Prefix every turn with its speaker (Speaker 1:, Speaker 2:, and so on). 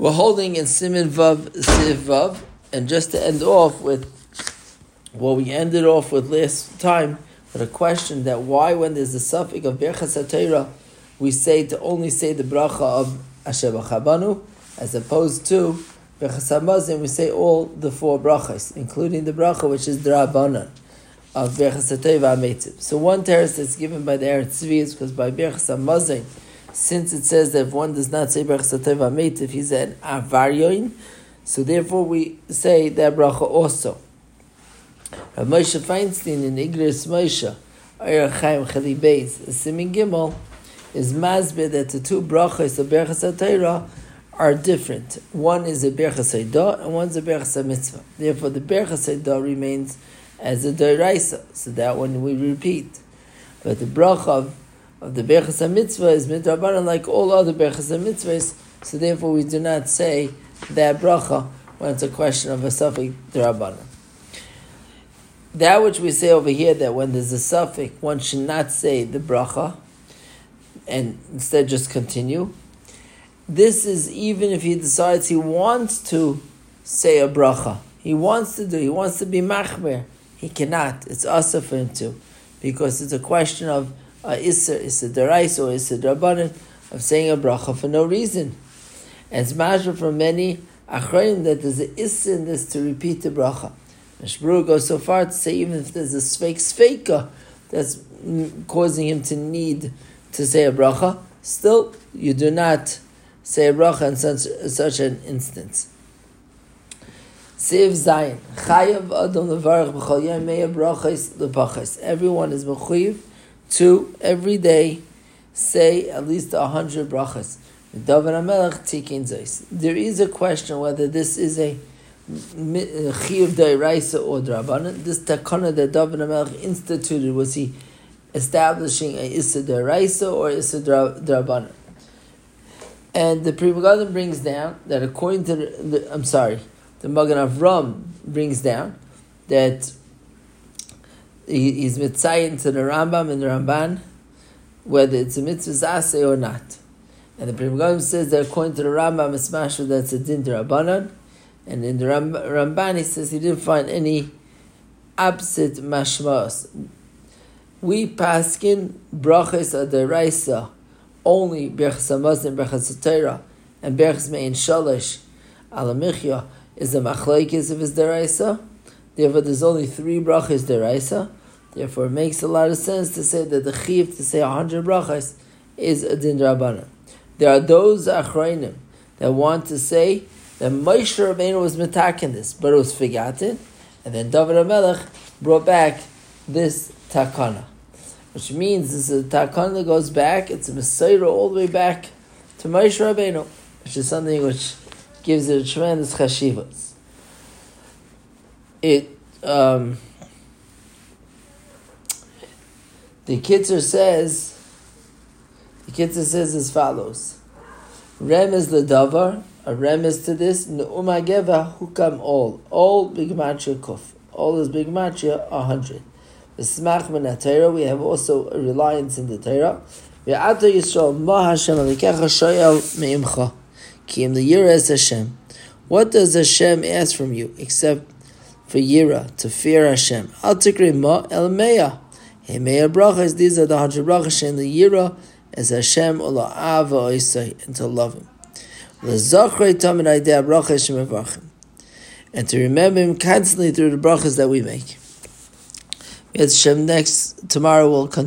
Speaker 1: We're holding in Simin Vav Siv Vav, and just to end off with what we ended off with last time, with a question that why, when there's a suffix of HaTorah, we say to only say the bracha of Asher Chabanu, as opposed to HaMazin, we say all the four brachas, including the bracha which is Drabanan of Berchas HaTorah So one terrace that's given by the Eretz Tzvi is because by HaMazin, since it says that if one does not say Berachas Teva Meit, if he's an Avaryoin, so therefore we say that bracha also. Rav Moshe Feinstein in Igros Moshe, Ayr Chaim Chali Beis, Simin Gimel, is masbid that the two brachas of Berachas Torah are different. One is a Berachas Eidah and one's a Berachas Mitzvah. Therefore, the Berachas Eidah remains as a Doraisa, so that one we repeat. But the bracha of of the Berachas Mitzvah is midrabanan like all other Berachas Mitzvahs, so therefore we do not say that bracha when it's a question of a suffix derabanan. That which we say over here, that when there's a suffix, one should not say the bracha, and instead just continue. This is even if he decides he wants to say a bracha. He wants to do, he wants to be machmer. He cannot. It's also for him to. Because it's a question of uh, Isser, Isser Darais or Isser Drabanan of saying a bracha for no reason. And it's matter from many Achrayim that there's an Isser in this to repeat the bracha. Mishbru goes so far to say even if there's a fake Sveika that's causing him to need to say a bracha, still you do not say a bracha in such, such an instance. Siv Zayin. Chayav Adam Levarach B'chol. Everyone is mechuyev to every day say at least a hundred brachas. There is a question whether this is a chiyuv da'iraisa or drabanan. This takana that David Amelech instituted was he establishing a issa da'iraisa or issa drabanan. And the Pri Megadim brings down that according to the, the I'm sorry, the Magen Avram brings down that he's mitzayin to the Rambam and the Ramban, whether it's a mitzvah zase or not. And the Pri Megadim says that according to the Rambam, it's mashma that's a din Rabbanan, and in the Ramban he says he didn't find any absit mashmas. We paskin brachas adaraisa only berchas hamazin, berchas Torah, and berchas mein shalish alamichya is a machlekes of his deraisa. Therefore, there's only three brachas deraisa. Therefore, it makes a lot of sense to say that the chiv to say a hundred brachas is a din rabbanan. There are those achrayim that want to say that Moshe Rabbeinu was metakin this, but it was forgotten, and then David HaMelech brought back this takana, which means this is a takana that goes back. It's a messiah all the way back to Moshe Rabbeinu, which is something which gives it a tremendous chashivas. It um, the Kitzur says the Kitzur says as follows: Remez ledavar, a remez to this neumageva hukam all, all big matcha kuf, all is big matcha a hundred. The smach min we have also a reliance in the Torah. Ve'ata Yisrael ma Hashem alikecha shoyel me'imcha. Ki im Yira Hashem. What does Hashem ask from you except for Yira, to fear Hashem? Al tikri ma el meya. Meya brachas, these are the hundred brachas in the Yira as Hashem ola ava oisai, and to love Him. L'zachrei tamid aidei brachas shemevachim. And to remember Him constantly through the brachas that we make. Yes, Hashem next, tomorrow we'll continue.